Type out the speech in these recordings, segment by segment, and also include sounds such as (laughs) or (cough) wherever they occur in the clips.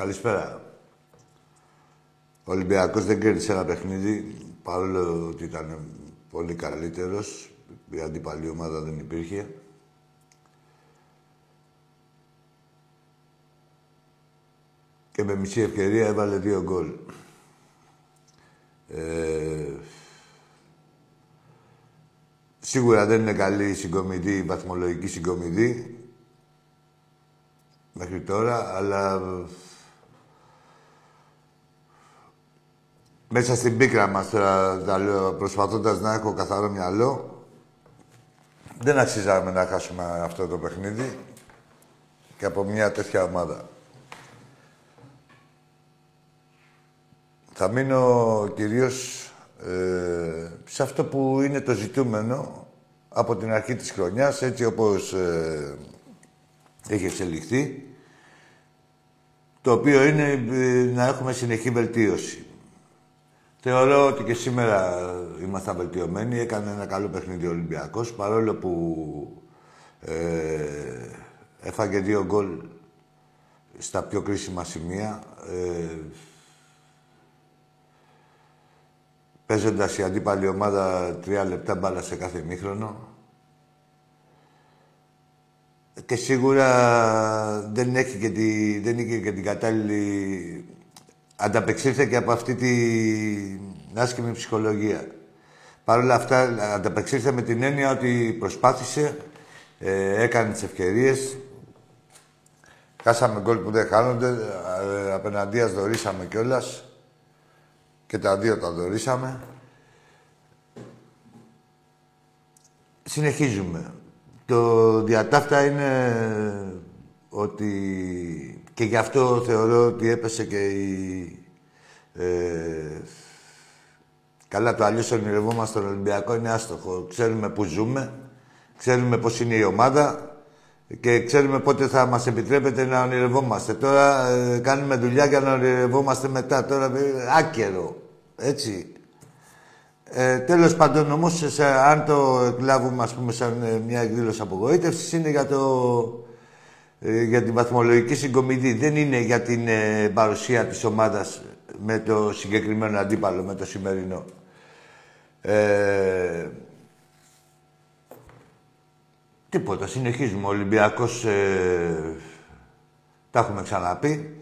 Καλησπέρα. Ο Ολυμπιακός δεν κέρδισε ένα παιχνίδι, παρόλο ότι ήταν πολύ καλύτερος. Η αντίπαλη ομάδα δεν υπήρχε. Και με μισή ευκαιρία έβαλε δύο γκολ. Ε, σίγουρα δεν είναι καλή η συγκομιδή, η βαθμολογική συγκομιδή μέχρι τώρα, αλλά μέσα στην πίκρα μας τώρα, τα λέω, προσπαθώντας να έχω καθαρό μυαλό, δεν αξίζαμε να χάσουμε αυτό το παιχνίδι και από μια τέτοια ομάδα. Θα μείνω κυρίως ε, σε αυτό που είναι το ζητούμενο από την αρχή της χρονιάς, έτσι όπως ε, έχει εξελιχθεί, το οποίο είναι ε, να έχουμε συνεχή βελτίωση. Θεωρώ ότι και σήμερα ήμασταν βελτιωμένοι. Έκανε ένα καλό παιχνίδι ο Ολυμπιακός, παρόλο που ε, έφαγε δύο γκολ στα πιο κρίσιμα σημεία. Ε, παίζοντας η αντίπαλη ομάδα τρία λεπτά μπάλα σε κάθε μήχρονο. Και σίγουρα δεν έχει και, τη, δεν είχε και την κατάλληλη ανταπεξήλθε και από αυτή την άσχημη ψυχολογία. Παρ' όλα αυτά, ανταπεξήλθε με την έννοια ότι προσπάθησε, ε, έκανε τις ευκαιρίες. Χάσαμε γκολ που δεν χάνονται, ε, απέναντίας δωρήσαμε κιόλας. Και τα δύο τα δωρήσαμε. Συνεχίζουμε. Το διατάφτα είναι ότι και γι' αυτό θεωρώ ότι έπεσε και η... Ε, καλά, το αλλιώς ονειρευόμαστε στον Ολυμπιακό είναι άστοχο. Ξέρουμε που ζούμε, ξέρουμε πώς είναι η ομάδα και ξέρουμε πότε θα μας επιτρέπεται να ονειρευόμαστε. Τώρα ε, κάνουμε δουλειά για να ονειρευόμαστε μετά. Τώρα ε, άκερο. Έτσι. Ε, τέλος πάντων όμως, αν το εκλάβουμε ας πούμε σαν ε, μια εκδήλωση απογοήτευσης, είναι για το ε, για την βαθμολογική συγκομιδή. Δεν είναι για την ε, παρουσία της ομάδας με το συγκεκριμένο αντίπαλο, με το σημερινό. Ε, τίποτα. Συνεχίζουμε. Ο Ολυμπιακός, ε, τα έχουμε ξαναπεί.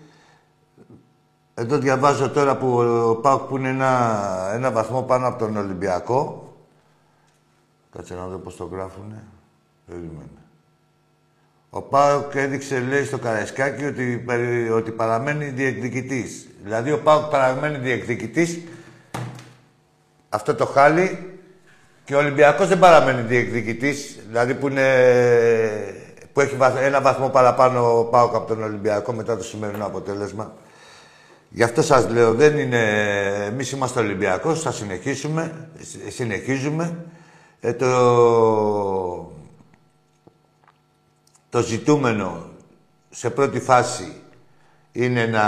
Εδώ διαβάζω τώρα που ο Πάουκ που είναι ένα, ένα βαθμό πάνω από τον Ολυμπιακό. Κάτσε να δω πώς το γράφουνε. Περίμενε. Ο Πάοκ έδειξε, λέει, στο Καραϊσκάκι ότι, ότι παραμένει διεκδικητής. Δηλαδή, ο Πάοκ παραμένει διεκδικητής. Αυτό το χάλι και ο Ολυμπιακός δεν παραμένει διεκδικητής. Δηλαδή, που, είναι, που έχει ένα βαθμό παραπάνω ο Πάοκ από τον Ολυμπιακό μετά το σημερινό αποτέλεσμα. Γι' αυτό σας λέω, δεν είναι... Εμείς είμαστε Ολυμπιακός, θα συνεχίσουμε, συνεχίζουμε. Ε, το... το ζητούμενο σε πρώτη φάση είναι να...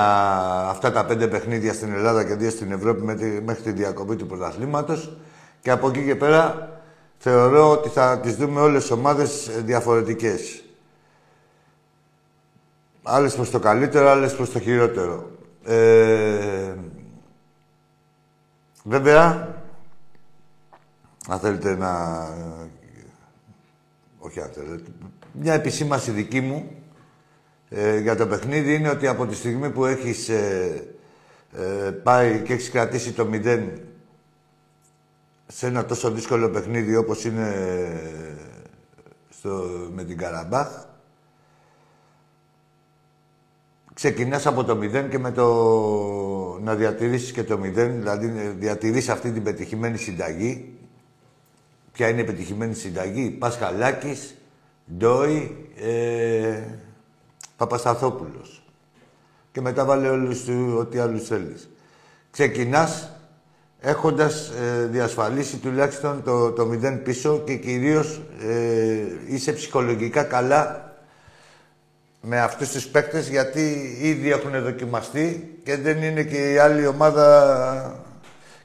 αυτά τα πέντε παιχνίδια στην Ελλάδα και δύο στην Ευρώπη μέχρι τη διακοπή του πρωταθλήματος. Και από εκεί και πέρα θεωρώ ότι θα τις δούμε όλες τις ομάδες διαφορετικές. Άλλες προς το καλύτερο, άλλες προς το χειρότερο. Ε, βέβαια, αν θέλετε να... Όχι αν θέλετε. Μια επισήμαση δική μου ε, για το παιχνίδι είναι ότι από τη στιγμή που έχεις ε, ε, πάει και έχεις κρατήσει το 0 σε ένα τόσο δύσκολο παιχνίδι όπως είναι στο, με την Καραμπάχ, ξεκινάς από το 0 και με το να διατηρήσεις και το 0, δηλαδή διατηρείς αυτή την πετυχημένη συνταγή. Ποια είναι η πετυχημένη συνταγή, Πασχαλάκης, Ντόι, ε, Παπασταθόπουλος. Και μετά βάλε όλους του ό,τι άλλους θέλεις. Ξεκινάς έχοντας ε, διασφαλίσει τουλάχιστον το, το 0 πίσω και κυρίως ε, είσαι ψυχολογικά καλά με αυτούς τους παίκτες γιατί ήδη έχουν δοκιμαστεί και δεν είναι και η άλλη ομάδα...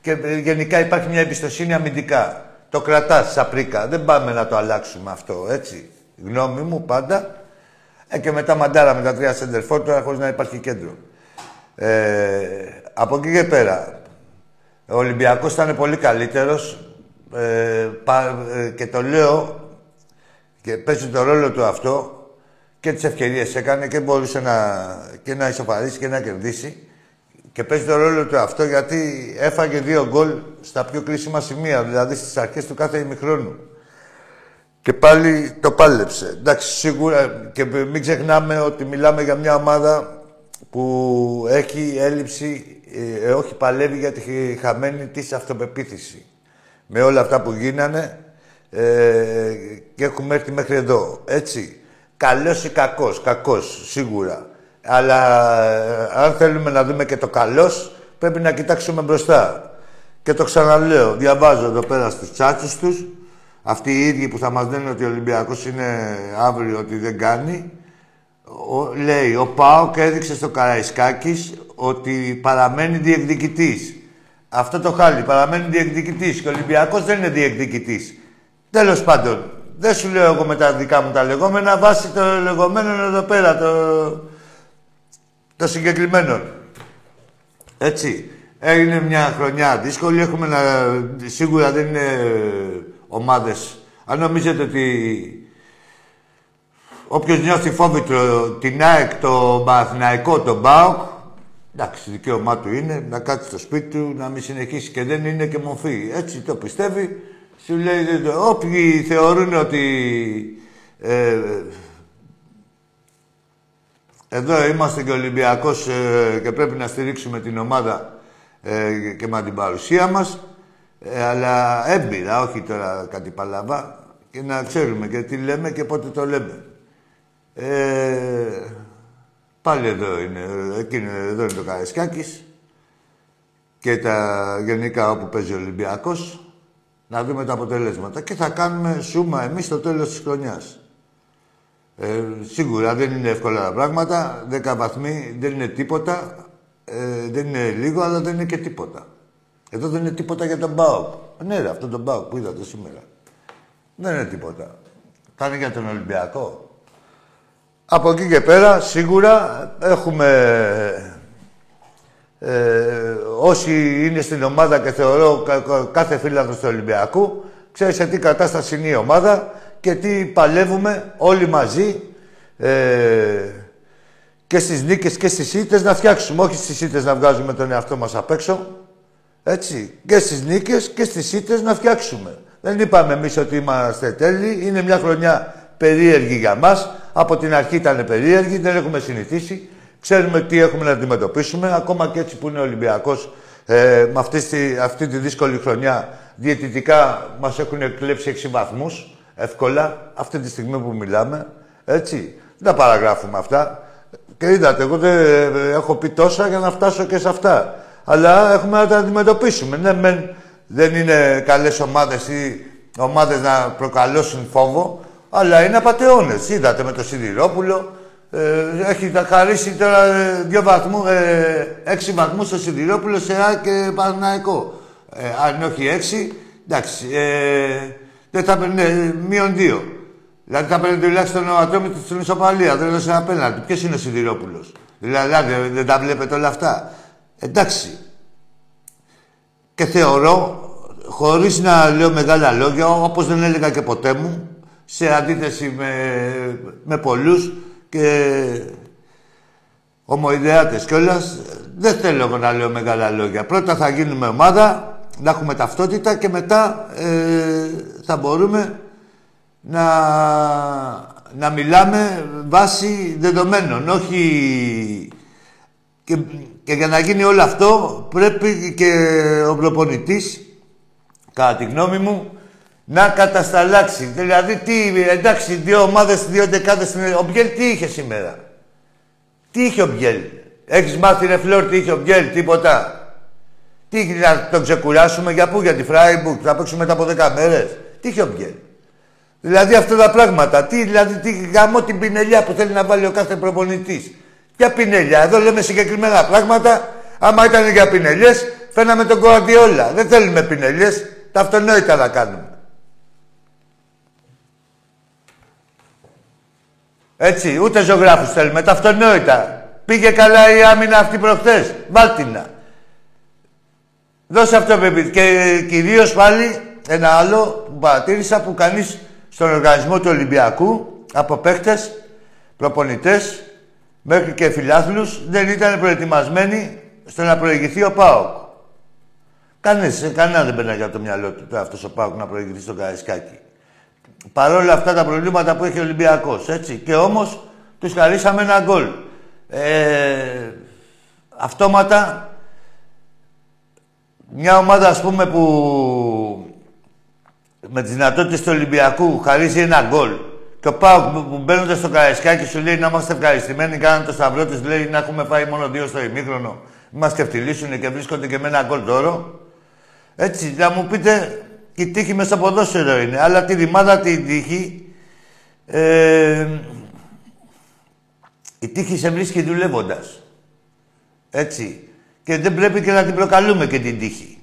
Και γενικά υπάρχει μια εμπιστοσύνη αμυντικά. Το κρατάς σαπρίκα. Δεν πάμε να το αλλάξουμε αυτό, έτσι. Γνώμη μου πάντα. Ε, και μετά μαντάρα με τα τρία σεντερφόρ τώρα χωρίς να υπάρχει κέντρο. Ε, από εκεί και πέρα, ο Ολυμπιακός ήταν πολύ καλύτερος ε, ε, και το λέω και παίζει το ρόλο του αυτό και τις ευκαιρίες έκανε και μπορούσε να, και να ισοφαρίσει και να κερδίσει. Και παίζει το ρόλο του αυτό γιατί έφαγε δύο γκολ στα πιο κρίσιμα σημεία, δηλαδή στις αρχές του κάθε ημιχρόνου. Και πάλι το πάλεψε. Εντάξει, σίγουρα και μην ξεχνάμε ότι μιλάμε για μια ομάδα που έχει έλλειψη, ε, όχι παλεύει για τη χαμένη της αυτοπεποίθηση. Με όλα αυτά που γίνανε ε, και έχουμε έρθει μέχρι εδώ. Έτσι. Καλός ή κακός. Κακός, σίγουρα. Αλλά ε, αν θέλουμε να δούμε και το καλός, πρέπει να κοιτάξουμε μπροστά. Και το ξαναλέω, διαβάζω εδώ πέρα στους τσάτσους τους, αυτοί οι ίδιοι που θα μας λένε ότι ο Ολυμπιακός είναι αύριο ότι δεν κάνει, ο, λέει, ο Πάοκ έδειξε στο Καραϊσκάκης ότι παραμένει διεκδικητής. Αυτό το χάλι, παραμένει διεκδικητής και ο Ολυμπιακός δεν είναι διεκδικητής. Τέλος πάντων, δεν σου λέω εγώ με τα δικά μου τα λεγόμενα, βάσει το λεγόμενο εδώ πέρα, το, το συγκεκριμένο. Έτσι. Έγινε μια χρονιά δύσκολη, έχουμε να... Σίγουρα δεν είναι ομάδες. Αν νομίζετε ότι όποιος νιώθει φόβη την ΑΕΚ, το Παναθηναϊκό, τον ΠΑΟΚ, εντάξει, δικαίωμά του είναι να κάτσει στο σπίτι του, να μην συνεχίσει και δεν είναι και μορφή. Έτσι το πιστεύει, σου λέει, όποιοι θεωρούν ότι ε, εδώ είμαστε και Ολυμπιακός ε, και πρέπει να στηρίξουμε την ομάδα ε, και με την παρουσία μας, ε, αλλά έμπειρα, όχι τώρα κάτι παλαβά, και να ξέρουμε και τι λέμε και πότε το λέμε. Ε, πάλι εδώ είναι, εκείνο, εδώ είναι το Καρεσκάκης και τα γενικά όπου παίζει ο Ολυμπιακός να δούμε τα αποτελέσματα και θα κάνουμε σούμα εμείς στο τέλος της χρονιάς. Ε, σίγουρα δεν είναι εύκολα τα πράγματα. Δέκα βαθμοί δεν είναι τίποτα. Ε, δεν είναι λίγο, αλλά δεν είναι και τίποτα. Εδώ δεν είναι τίποτα για τον Μπάουκ. Ναι, ρε, αυτό τον Μπάουκ που είδατε σήμερα. Δεν είναι τίποτα. Θα είναι για τον Ολυμπιακό. Από εκεί και πέρα, σίγουρα έχουμε ε, όσοι είναι στην ομάδα και θεωρώ κάθε φίλαθρο του Ολυμπιακού, ξέρεις σε τι κατάσταση είναι η ομάδα και τι παλεύουμε όλοι μαζί ε, και στις νίκες και στις ήττες να φτιάξουμε. Όχι στις ήττες να βγάζουμε τον εαυτό μας απ' έξω. Έτσι. Και στις νίκες και στις ήττες να φτιάξουμε. Δεν είπαμε εμείς ότι είμαστε τέλειοι. Είναι μια χρονιά περίεργη για μας. Από την αρχή ήταν περίεργη, δεν έχουμε συνηθίσει. Ξέρουμε τι έχουμε να αντιμετωπίσουμε, ακόμα και έτσι που είναι ο Ολυμπιακός ε, με αυτή τη, αυτή τη δύσκολη χρονιά. Διαιτητικά μας έχουν εκλέψει 6 βαθμούς, εύκολα, αυτή τη στιγμή που μιλάμε. Έτσι, δεν τα παραγράφουμε αυτά. Και είδατε, εγώ δεν έχω πει τόσα για να φτάσω και σε αυτά. Αλλά έχουμε να τα αντιμετωπίσουμε. Ναι, μεν, δεν είναι καλές ομάδες ή ομάδες να προκαλώσουν φόβο, αλλά είναι απαταιώνες. Είδατε με το Σιδηρόπουλο, ε, έχει τα χαρίσει τώρα ε, δύο βαθμού, ε, έξι βαθμούς στο Σιδηρόπουλο σε Α και Παναναϊκό. Ε, αν όχι έξι, εντάξει, ε, δεν θα παίρνει ε, μείον δύο. Δηλαδή θα παίρνει τουλάχιστον ο Ατρόμητος στην ισοπαλία, δεν έδωσε ένα πέναλτι. Ποιος είναι ο Σιδηρόπουλος; Δηλαδή δεν, δεν τα βλέπετε όλα αυτά. Εντάξει. Και θεωρώ, χωρίς να λέω μεγάλα λόγια, όπως δεν έλεγα και ποτέ μου, σε αντίθεση με, με πολλούς, και ομοειδεάτες κιόλας. Δεν θέλω εγώ να λέω μεγάλα λόγια. Πρώτα θα γίνουμε ομάδα, να έχουμε ταυτότητα και μετά ε, θα μπορούμε να, να μιλάμε βάσει δεδομένων, όχι... Και, και για να γίνει όλο αυτό πρέπει και ο προπονητής, κατά τη γνώμη μου, να κατασταλάξει. Δηλαδή, τι, εντάξει, δύο ομάδες, δύο δεκάδες. Ο Μπιέλ τι είχε σήμερα; Τι είχε ο Μπιέλ; Έχεις μάθει ρε φλόρ τι είχε ο Μπιέλ, τίποτα. Τι να τον ξεκουράσουμε; Για πού, για τη Φράιμπουργκ, θα παίξουμε μετά από 10 μέρες. Τι είχε ο Μπιέλ; Δηλαδή αυτά τα πράγματα. Τι, δηλαδή, τι γαμώ την πινελιά που θέλει να βάλει ο κάθε προπονητής; Ποια πινελιά. Εδώ λέμε συγκεκριμένα πράγματα. Άμα ήταν για πινελιές, φαίναμε τον Κοαντιόλα. Δεν θέλουμε πινελιές. Τα αυτονόητα να κάνουμε. Έτσι, ούτε ζωγράφους θέλουμε. Τα αυτονόητα. Πήγε καλά η άμυνα αυτή προχθές. Βάλτινα. Δώσε αυτό παιδί. Και κυρίως πάλι ένα άλλο που παρατήρησα που κανείς στον οργανισμό του Ολυμπιακού από παίχτες, προπονητές, μέχρι και φιλάθλους δεν ήταν προετοιμασμένοι στο να προηγηθεί ο ΠΑΟΚ. Κανείς, κανένα δεν περνάει από το μυαλό του αυτός ο ΠΑΟΚ να προηγηθεί στον Καραϊσκάκη παρόλα αυτά τα προβλήματα που έχει ο Ολυμπιακός, έτσι. Και όμως τους χαρίσαμε ένα γκολ. Ε, αυτόματα, μια ομάδα, ας πούμε, που με τις δυνατότητες του Ολυμπιακού χαρίζει ένα γκολ και ο Πάοκ που μπαίνοντα στο Καραϊσκάκι σου λέει να είμαστε ευχαριστημένοι, κάναν το σταυρό του, λέει να έχουμε φάει μόνο δύο στο ημίχρονο. Μας φτυλίσουν και βρίσκονται και με ένα γκολ δώρο. Έτσι, να μου πείτε, η τύχη μέσα στο ποδόσφαιρο είναι. Αλλά τη ρημάδα την τύχη... Ε, η τύχη σε βρίσκει δουλεύοντας. Έτσι. Και δεν πρέπει και να την προκαλούμε και την τύχη.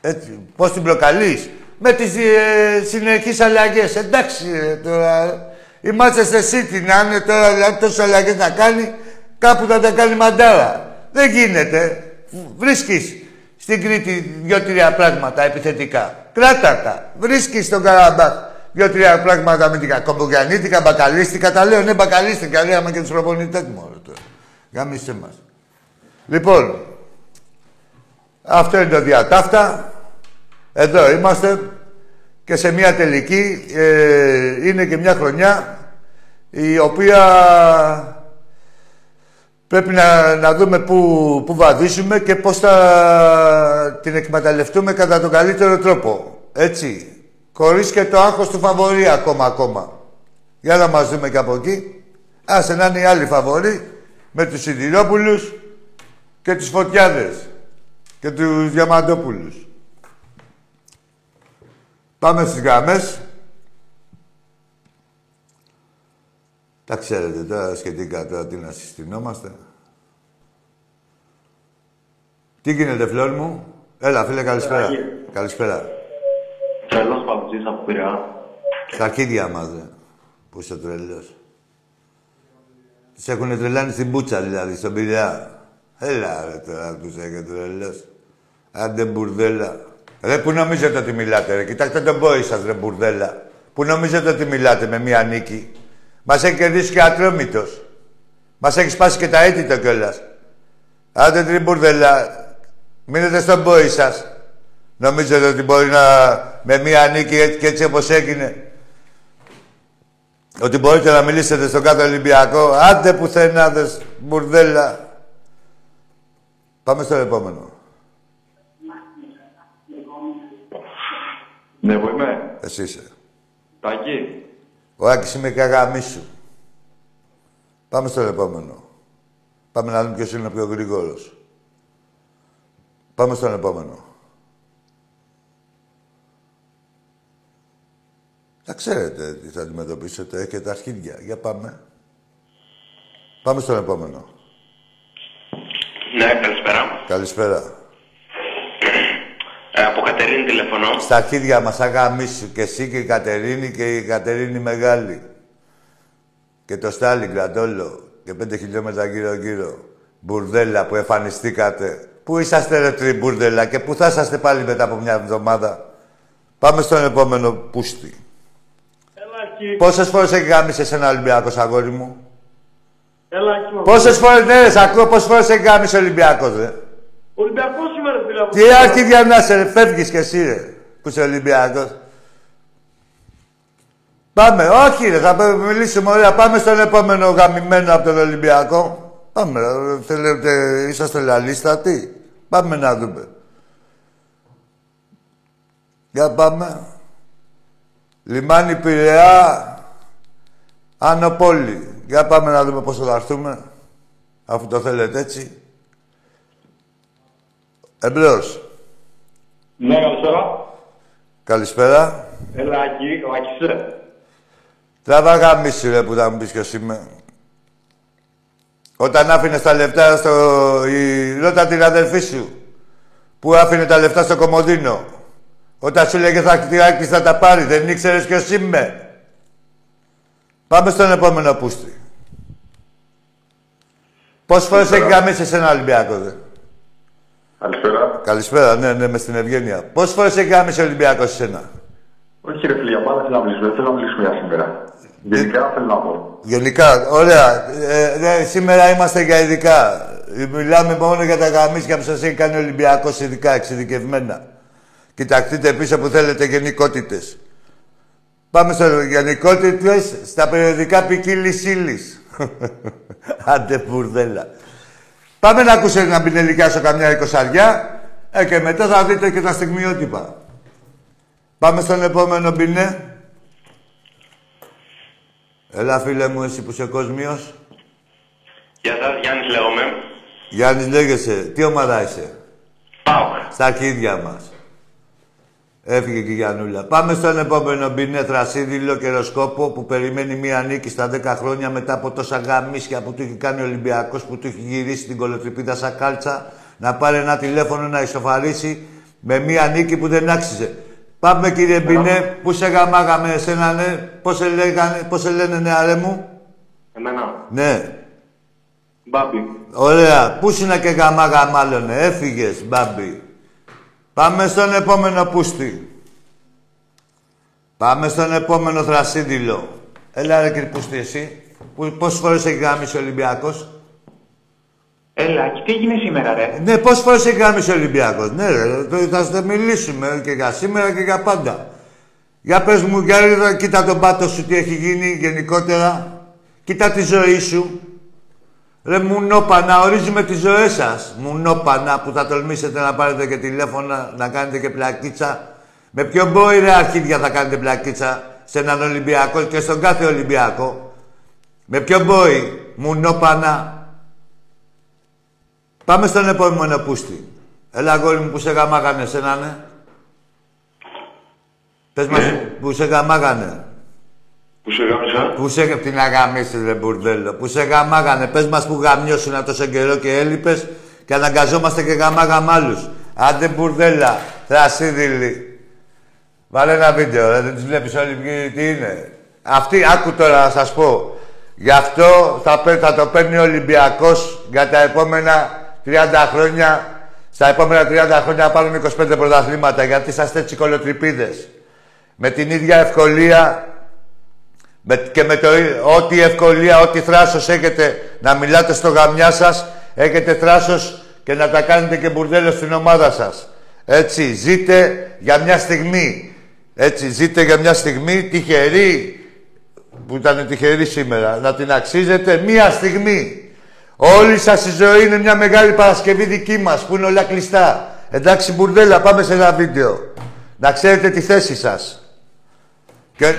Έτσι. Πώς την προκαλείς; Με τις ε, συνεχείς αλλαγές. Εντάξει ε, τώρα. Η Manchester City να είναι τώρα δηλαδή τόσες αλλαγές να κάνει, κάπου θα τα κάνει μαντάρα. Δεν γίνεται. Βρίσκεις στην Κρήτη δύο-τρία πράγματα επιθετικά. Κράτα τα. Βρίσκεις στον Καραμπάχ δύο-τρία πράγματα με την κακομπογιανίτικα, μπακαλίστικα. Τα λέω, ναι, μπακαλίστικα. Λέμε και τους προπονητές μου όλο τώρα. Γαμίστε μας. Λοιπόν, αυτό είναι το διατάφτα. Εδώ είμαστε και σε μια τελική ε, είναι και μια χρονιά η οποία Πρέπει να, να δούμε πού, πού βαδίσουμε και πώς θα την εκμεταλλευτούμε κατά τον καλύτερο τρόπο. Έτσι. Χωρίς και το άγχος του φαβορή ακόμα ακόμα. Για να μας δούμε και από εκεί. Άσε να είναι οι άλλοι φαβοροί με τους Σιδηρόπουλους και τους Φωτιάδες και τους Διαμαντόπουλους. Πάμε στις γραμμές. Τα ξέρετε τώρα σχετικά τώρα τι να συστηνόμαστε. Τι γίνεται, φλόρ μου; Έλα, φίλε, καλησπέρα. Καλησπέρα. Τρελός παγκοσμίος από Πειραιά. Στα αρχίδια μας, δε. Πού είσαι τρελός. Τους έχουν τρελάνει στην Μπούτσα, δηλαδή, στον Πειραιά. Έλα, ρε, τώρα, τους έχει τρελός. Άντε, μπουρδέλα. Ρε, πού νομίζετε ότι μιλάτε, ρε; Κοιτάξτε τον πόη σας, ρε, μπουρδέλα. Πού νομίζετε ότι μιλάτε με μία νίκη; Μας έχει κερδίσει και ατρόμητος. Μας έχει σπάσει και τα αίτητα κιόλας. Άντε, τριμπουρδέλα. Μείνετε στον πόη σας. Νομίζετε ότι μπορεί να με μία νίκη έτσι και έτσι όπως έγινε ότι μπορείτε να μιλήσετε στον κάθε Ολυμπιακό; Άντε πουθενάδες, μπουρδέλα. Πάμε στο επόμενο. Ναι, εγώ είμαι. Εσύ είσαι. Τάκη. Ο Άκης είμαι καγαμί σου. Πάμε στον επόμενο. Πάμε να δούμε ποιος είναι ο πιο γρήγορος. Πάμε στον επόμενο. Θα ξέρετε τι θα αντιμετωπίσετε. Έχετε αρχίδια. Για πάμε. Πάμε στον επόμενο. Ναι, καλησπέρα. Καλησπέρα. Ε, από Κατερίνη τηλεφωνώ. Στα αρχίδια μας αγαμίσου και εσύ και η Κατερίνη και η Κατερίνη Μεγάλη. Και το Στάλιγκραντ όλο. Και πέντε χιλιόμετρα γύρω-γύρω. Μπουρδέλα που εμφανιστήκατε. Πού είσαστε ρε τριμπούρδελα και πού θα είσαστε πάλι μετά από μια εβδομάδα; Πάμε στον επόμενο πούστη. Έλα εκεί. Πόσες φορές έχει γάμισε ένα Ολυμπιακός, αγόρι μου; Έλα εκεί. Πόσες φορές, ναι, ρε, σ' ακούω πόσες φορές έχει γάμισε ο Ολυμπιακός, ρε; Ολυμπιακός σήμερα φίλε μου. Τι αρχίδια να είσαι, ρε, φεύγεις κι εσύ, ρε, που είσαι Ολυμπιακός. Πάμε, όχι ρε, θα μιλήσουμε ωραία. Πάμε στον επόμενο γαμημένο από τον Ολυμπιακό. Πάμε, ρε, θέλετε, είσαστε λαλίστατοι. Πάμε να δούμε. Για πάμε. Λιμάνι Πειραιά, Άνω Πόλη. Για πάμε να δούμε πόσο θα έρθουμε. Αφού το θέλετε έτσι. Εμπρός. Ναι, καλησπέρα. Καλησπέρα. Έλα εκεί, ο Άκης. ε. Τράβα γαμίση ρε που θα μου πεις ποιος είμαι. Όταν άφηνες τα λεφτά στο... Η... Ρώτα την αδελφή σου. Που άφηνε τα λεφτά στο Κομοδίνο. Όταν σου λέγε θα κτηράκι θα τα πάρει. Δεν ήξερες ποιος είμαι. Πάμε στον επόμενο πούστη. Πόσες φορές έχει γαμίσει σε ένα Ολυμπιακό, δε; Καλησπέρα. Καλησπέρα, ναι, ναι, με στην Ευγένεια. Πόσες φορές έχει γαμίσει ο Ολυμπιακός σε σένα; Όχι ρε φίλε, για πάντα θέλω να μιλήσουμε. Δεν θέλω να μιλήσουμε για σήμερα. Γενικά θέλω να πω. Γενικά, ωραία. Ε, ναι, σήμερα είμαστε για ειδικά. Μιλάμε μόνο για τα γαμίσια που σας έχει κάνει ο Ολυμπιακός ειδικά, εξειδικευμένα. Κοιταχτείτε πίσω που θέλετε γενικότητες. Πάμε στο γενικότητες στα περιοδικά ποικίλης ύλης. (laughs) Άντε μπουρδέλα. Πάμε να ακούσετε να πινελικιάσω καμιά εικοσαριά ε, και μετά θα δείτε και τα στιγμιότυπα. Πάμε στον επόμενο μπινέ. Έλα φίλε μου, εσύ που είσαι κόσμιος. Γεια σας, Γιάννης λέγομαι. Γιάννης λέγεσαι. Τι ομάδα είσαι; Πάω. Στα αρχίδια μας. Έφυγε και η Γιαννούλα. Πάμε στον επόμενο μπινέ θρασίδηλο καιροσκόπο που περιμένει μία νίκη στα 10 χρόνια μετά από τόσα γαμίσια που του έχει κάνει ο Ολυμπιακός που του έχει γυρίσει την κολοτριπίδα σαν κάλτσα να πάρει ένα τηλέφωνο να ισοφαρίσει με μία νίκη που δεν άξιζε. Πάμε κύριε Μπινέ, πού σε γαμάγαμε εσένα ναι, πώς σε, λέγανε, πώς σε λένε νεαρέ μου; Εμένα. Ναι, Μπάμπι. Ωραία. Πού είναι και γαμάγα μάλλον. Έφυγες, μπάμπι. Πάμε στον επόμενο πούστη. Πάμε στον επόμενο θρασίδηλο. Έλα ρε κύριε πούστη εσύ. Που, πόσες φορές έχει γάμισει ο Ολυμπιακός; Έλα, και τι έγινε σήμερα, ρε; Ναι, πόσες φορές έχει γάμισει ο Ολυμπιακός; Ναι ρε, το- θα σας μιλήσουμε και για σήμερα και για πάντα. Για πες μου, για είδα, κοίτα τον πάτο σου τι έχει γίνει γενικότερα. Κοίτα τη ζωή σου. Ρε μουνόπανα, ορίζουμε τις ζωές σας. Μουνόπανα που θα τολμήσετε να πάρετε και τηλέφωνα, να κάνετε και πλακίτσα. Με ποιο μπόι ρε αρχίδια θα κάνετε πλακίτσα σε έναν Ολυμπιακό και στον κάθε Ολυμπιακό. Με ποιο μπόι, μουνόπανα. Πάμε στον επόμενο πούστη. Έλα αγόρι μου που σε γαμάγανε εσένα, ναι. Πες μας που σε γαμάγανε. Που σε γάμισα; Πού σε την αγαμίσεις ρε μπουρδέλο. Που σε γαμάγανε. Πες μας που γαμιώσουν τόσο καιρό και έλειπες και αναγκαζόμαστε και γαμάγαμε άλλους. Άντε μπουρδέλα, θρασίδηλη. Βάλε ένα βίντεο, ρε. δεν τους βλέπεις όλοι ποιοι- τι είναι. Αυτή, άκου τώρα να σας πω. Γι' αυτό θα, πέ- θα το παίρνει ο Ολυμπιακός για τα επόμενα 30 χρόνια. Στα επόμενα 30 χρόνια να πάρουν 25 πρωταθλήματα γιατί είσαστε έτσι κολοτρυπίδες. Με την ίδια ευκολία με, και με το, ό,τι ευκολία, ό,τι θράσος έχετε να μιλάτε στο γαμιά σας, έχετε θράσος και να τα κάνετε και μπουρδέλο στην ομάδα σας. Έτσι, ζείτε για μια στιγμή. Έτσι, ζείτε για μια στιγμή τυχερή, που ήταν τυχερή σήμερα, να την αξίζετε μία στιγμή. Όλη σας η ζωή είναι μια μεγάλη Παρασκευή δική μας, που είναι όλα κλειστά. Εντάξει, μπουρδέλα, πάμε σε ένα βίντεο. Να ξέρετε τη θέση σας. Και...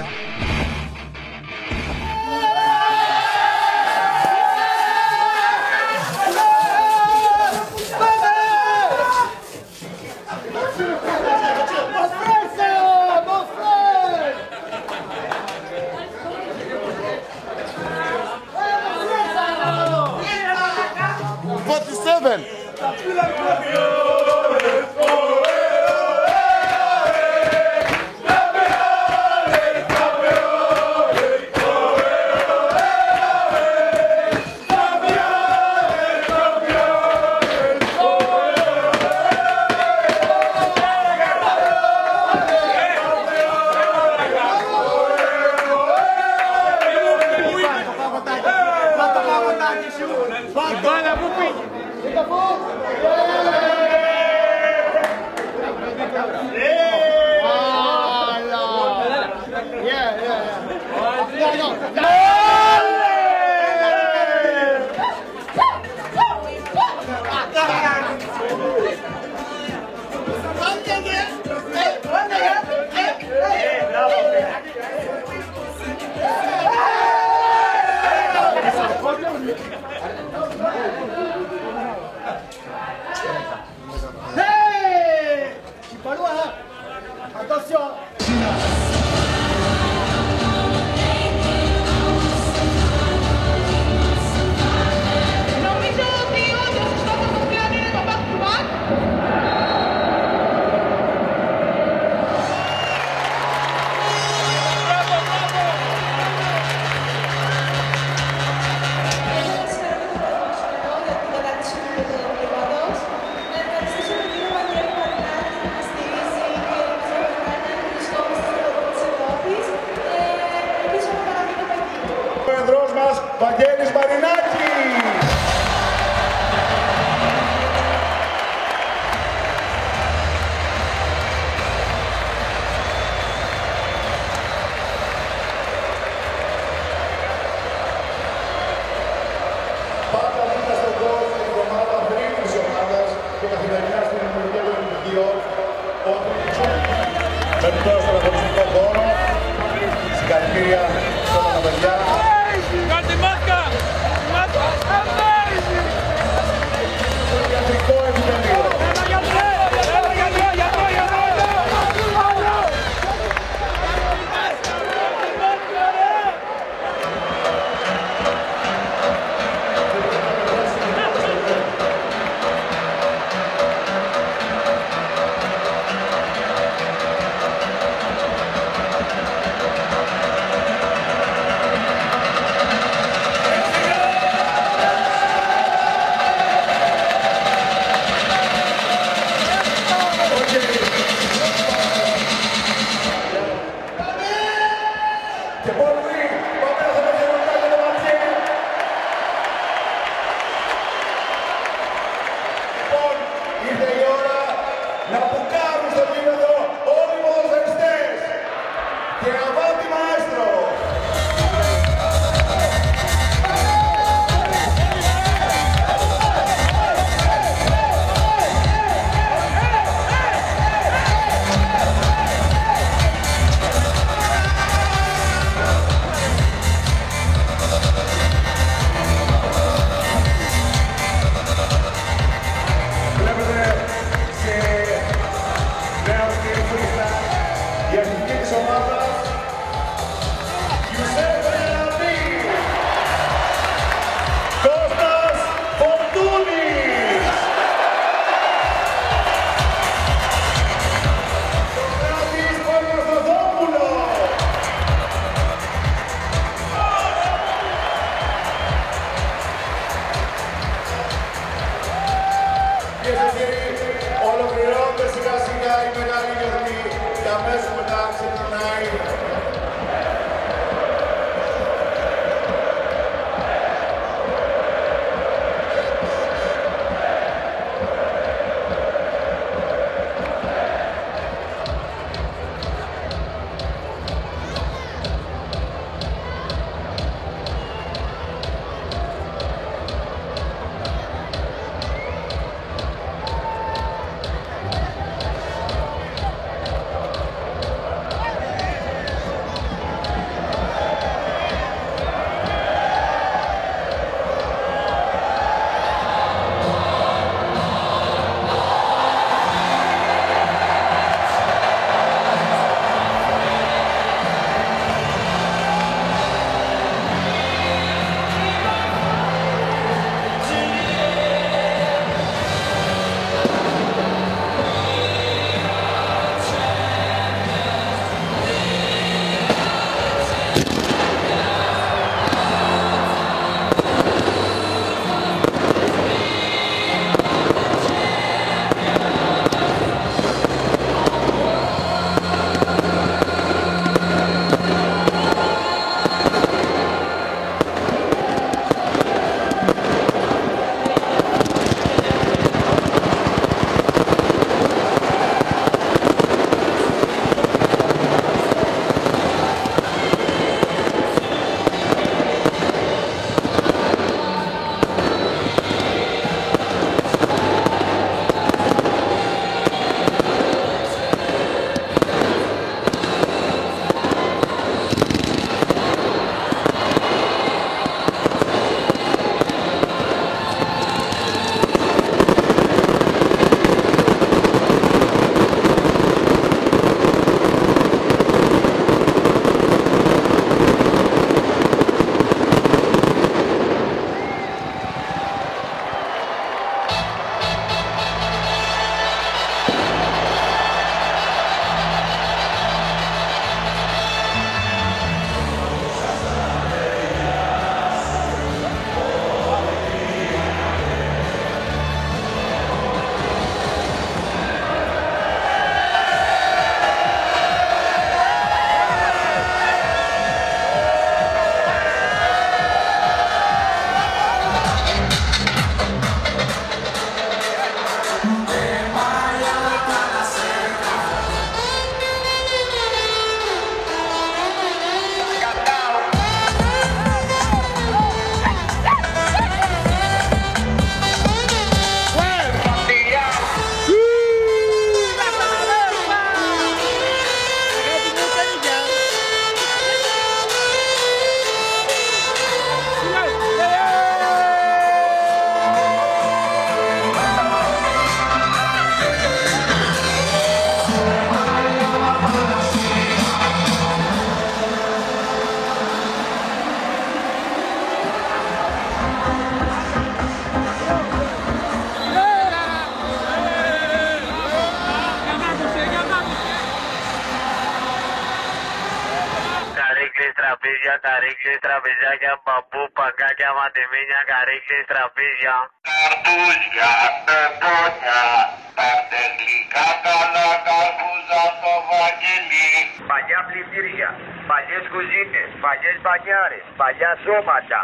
παλιές κουζίνες, παλιές μπανιάρες, παλιά σώματα.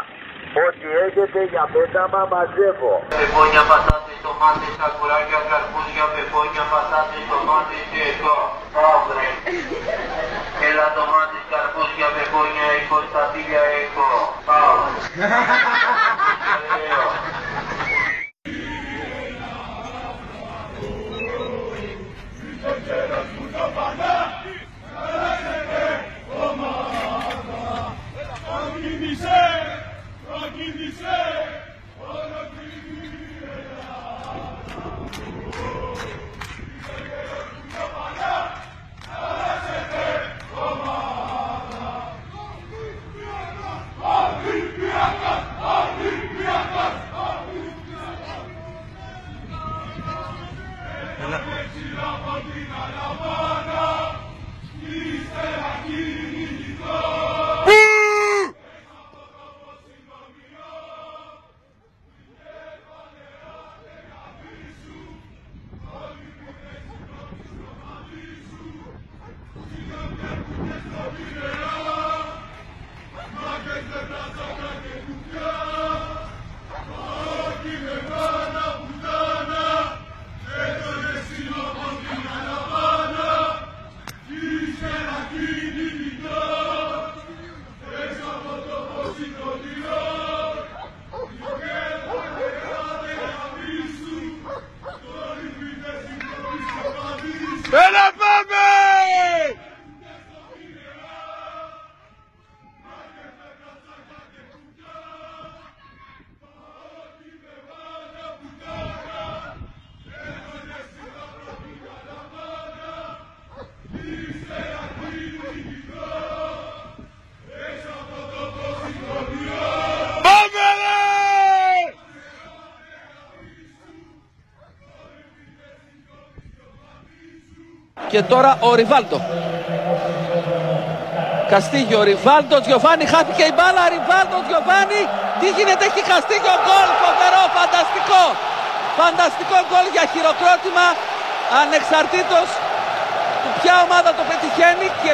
Ό,τι έχετε για πέταμα μαζεύω. Πεπόνια, πατάτες, τομάτες, σακουράκια, καρπούζια, πεπόνια, πατάτες, τομάτες και εδώ. Αύριο. Έλα τομάτες, καρπούζια, πεπόνια, έχω, στατήλια έχω. Πάω. Και τώρα ο Ριβάλτο. Καστίγιο, Ριβάλτο, Τζιοφάνι, χάθηκε η μπάλα, Ριβάλτο, Τζιοφάνι. Τι γίνεται, έχει Καστίγιο, γκολ, φοβερό, φανταστικό. Φανταστικό γκολ για χειροκρότημα, ανεξαρτήτως του ποια ομάδα το πετυχαίνει και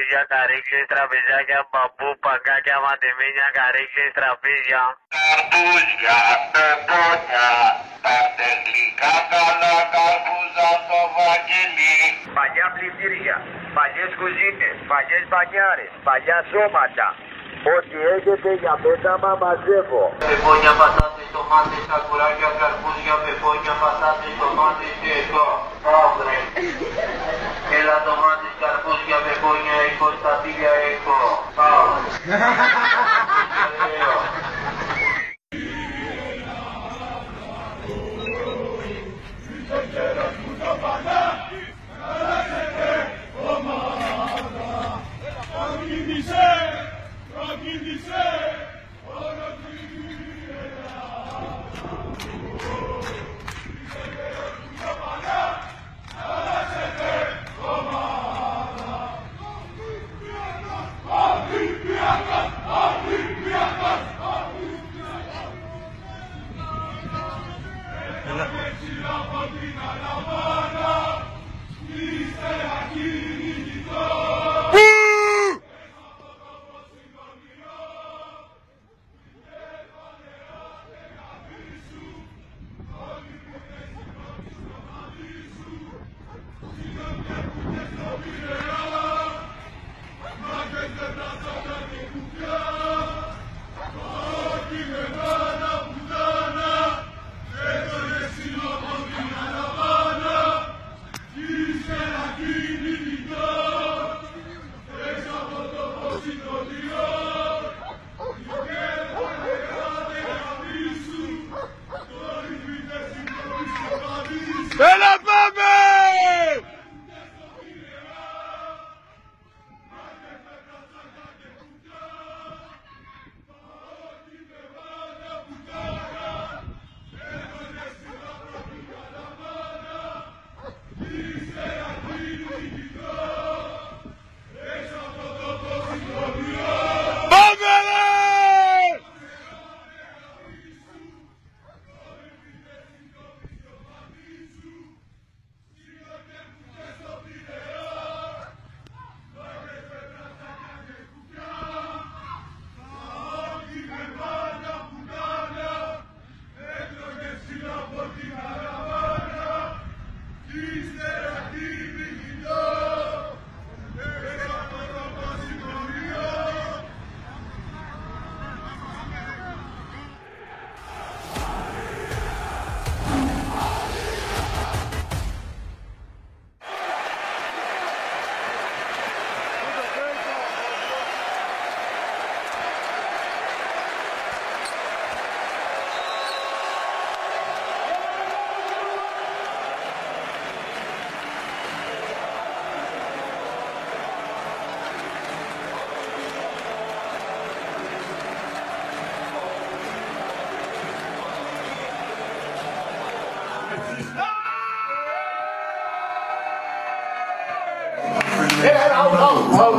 Καρύκλες, τραπέζια, καρύκλες, τραπεζάκια, μπαμπού, παγκάκια, μαντεμίνια, καρύκλες, τραπέζια. Καρπούζια, πεπόνια, πάρτε γλυκά καλά καρπούζα στο βαγγελί. Παλιά πλυντήρια, παλιές κουζίνες, παλιές μπανιάρες, παλιά σώματα. Ό,τι έχετε για πέταμα μαζεύω. Πεπόνια, πατάτες, τομάτες, σακουράκια, καρπούζια, πεπόνια, πατάτες, τομάτες και εδώ. Παύρε. Έλα τομάτες, καρπούζια, πεπόνια, έχω, στατήλια έχω. Πάω. (laughs)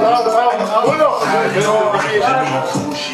bravo, bravo, bravo.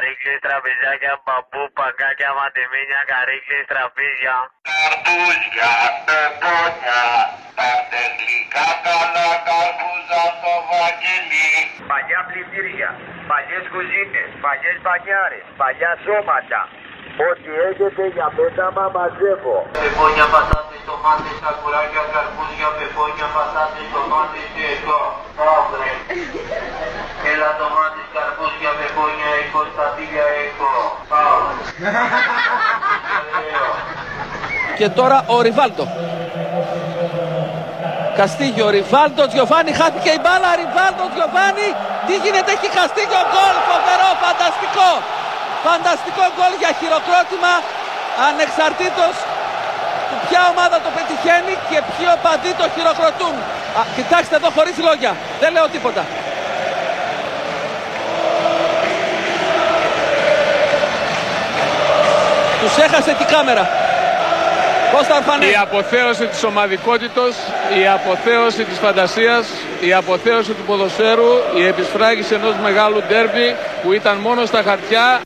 Καρύκλες, τραπεζάκια, μπαμπού, παγκάκια, μαντεμίνια, καρύκλες, τραπέζια. Καρπούζια, πεπόνια, τα τεχνικά καλά καρπούζα στο βαγγελί. Παλιά πλυντήρια, παλιές κουζίνες, παλιές μπανιάρες, παλιά σώματα. Ό,τι έχετε για πέταμα μαζεύω. Πεπόνια, πατάτες, τομάτες, σακουράκια, καρπούζια, πεπόνια, πατάτες, τομάτες και εδώ. Αύριο. Έλα τομάτες, καρπούζια, πεπόνια, έχω, στατήλια έχω. Αύριο. Και τώρα ο Ριβάλτο. Καστίγιο, Ριβάλτο, Τζιοφάνι, χάθηκε η μπάλα, Ριβάλτο, Τζιοφάνι. Τι γίνεται, έχει Καστίγιο, γκολ, φοβερό, φανταστικό. Φανταστικό γκολ για χειροκρότημα, ανεξαρτήτως του ποια ομάδα το πετυχαίνει και ποιοι οπαδοί το χειροκροτούν. Α, κοιτάξτε εδώ χωρίς λόγια, δεν λέω τίποτα. Τους έχασε την κάμερα. Κώστα Αρφανέ. Η αποθέωση της ομαδικότητος, η αποθέωση της φαντασίας, η αποθέωση του ποδοσφαίρου, η επισφράγηση ενός μεγάλου ντέρμπι που ήταν μόνο στα χαρτιά.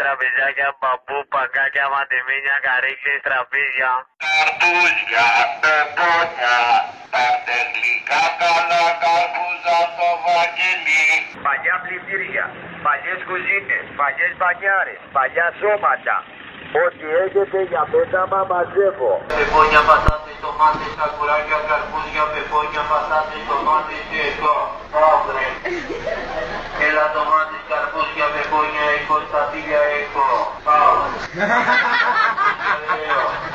Τραπεζάκια, μπαμπού, παγκάκια, μαντεμίνια, καρύκλες, τραπέζια. Καρπούζια, πεπόνια, τα τεχνικά καλά καρπούζα στο βαγγελί. Παλιά πλυντήρια, παλιές κουζίνες, παλιές μπανιάρες, παλιά σώματα. Ό,τι έχετε για πέταμα μαζεύω. Πεπόνια, πατάτες, τομάτες, σακουράκια, καρπούζια, πεπόνια, πατάτες, τομάτες και εδώ. Αύριο. (laughs) Έλα τομάτες, Cintia Begoña Eco, Eco. Pau. (laughs)